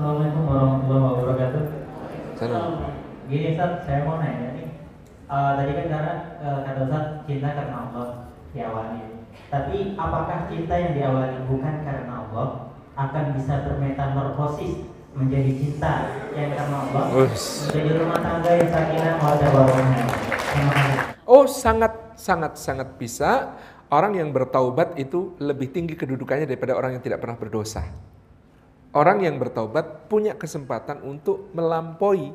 Assalamualaikum warahmatullahi wabarakatuh. Salam. Gini Ustaz, saya mau nanya nih. Eh, tadi kan karena eh, kata Ustaz cinta karena Allah diawali. Tapi apakah cinta yang diawali bukan karena Allah akan bisa bermetamorfosis menjadi cinta yang karena Allah Us. menjadi rumah tangga yang sakinah mawaddah warahmah. Oh sangat sangat sangat bisa orang yang bertaubat itu lebih tinggi kedudukannya daripada orang yang tidak pernah berdosa. Orang yang bertaubat punya kesempatan untuk melampaui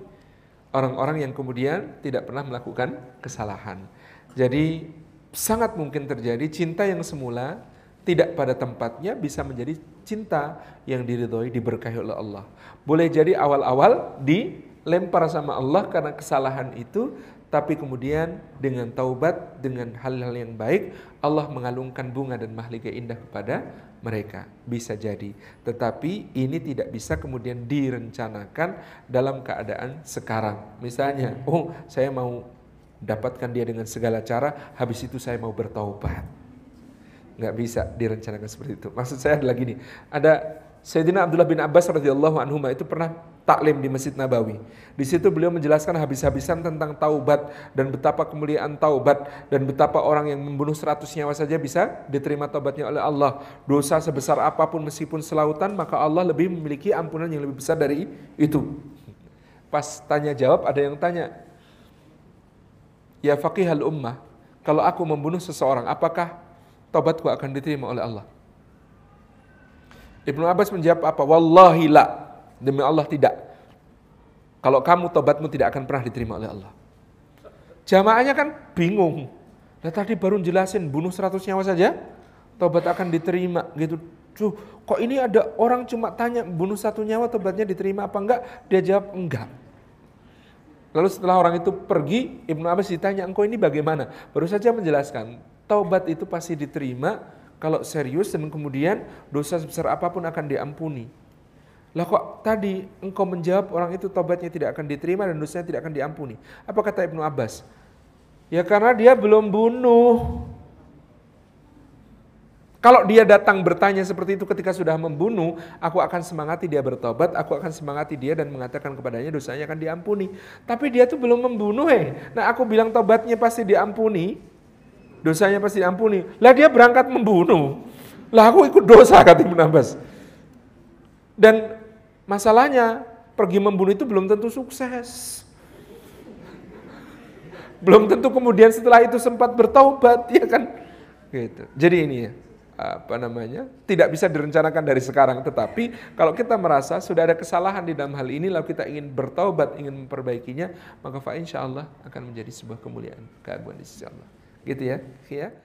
orang-orang yang kemudian tidak pernah melakukan kesalahan. Jadi sangat mungkin terjadi cinta yang semula tidak pada tempatnya bisa menjadi cinta yang diridhoi diberkahi oleh Allah. Boleh jadi awal-awal dilempar sama Allah karena kesalahan itu tapi kemudian dengan taubat, dengan hal-hal yang baik, Allah mengalungkan bunga dan mahlika indah kepada mereka. Bisa jadi. Tetapi ini tidak bisa kemudian direncanakan dalam keadaan sekarang. Misalnya, oh saya mau dapatkan dia dengan segala cara, habis itu saya mau bertaubat. Nggak bisa direncanakan seperti itu. Maksud saya adalah gini, ada Sayyidina Abdullah bin Abbas radhiyallahu anhu itu pernah taklim di Masjid Nabawi. Di situ beliau menjelaskan habis-habisan tentang taubat dan betapa kemuliaan taubat dan betapa orang yang membunuh 100 nyawa saja bisa diterima taubatnya oleh Allah. Dosa sebesar apa pun meskipun selautan maka Allah lebih memiliki ampunan yang lebih besar dari itu. Pas tanya jawab ada yang tanya, Ya faqihal ummah, kalau aku membunuh seseorang apakah taubatku akan diterima oleh Allah? Ibnu Abbas menjawab apa? Wallahi la. Demi Allah tidak. Kalau kamu tobatmu tidak akan pernah diterima oleh Allah. Jamaahnya kan bingung. Nah tadi baru jelasin bunuh 100 nyawa saja, tobat akan diterima gitu. Tuh, kok ini ada orang cuma tanya bunuh satu nyawa tobatnya diterima apa enggak? Dia jawab enggak. Lalu setelah orang itu pergi, Ibnu Abbas ditanya, engkau ini bagaimana? Baru saja menjelaskan, taubat itu pasti diterima kalau serius dan kemudian dosa sebesar apa pun akan diampuni. Lah kok tadi engkau menjawab orang itu tobatnya tidak akan diterima dan dosanya tidak akan diampuni. Apa kata Ibnu Abbas? Ya karena dia belum bunuh. Kalau dia datang bertanya seperti itu ketika sudah membunuh, aku akan semangati dia bertobat, aku akan semangati dia dan mengatakan kepadanya dosanya akan diampuni. Tapi dia tuh belum membunuh, eh. Nah aku bilang tobatnya pasti diampuni, dosanya pasti diampuni. Lah dia berangkat membunuh. Lah aku ikut dosa kata Ibnu Abbas. Dan masalahnya pergi membunuh itu belum tentu sukses. Belum tentu kemudian setelah itu sempat bertaubat, ya kan? Gitu. Jadi ini ya, apa namanya tidak bisa direncanakan dari sekarang tetapi kalau kita merasa sudah ada kesalahan di dalam hal ini lalu kita ingin bertaubat ingin memperbaikinya maka fa insya akan menjadi sebuah kemuliaan keagungan di sisi Allah gitu ya ya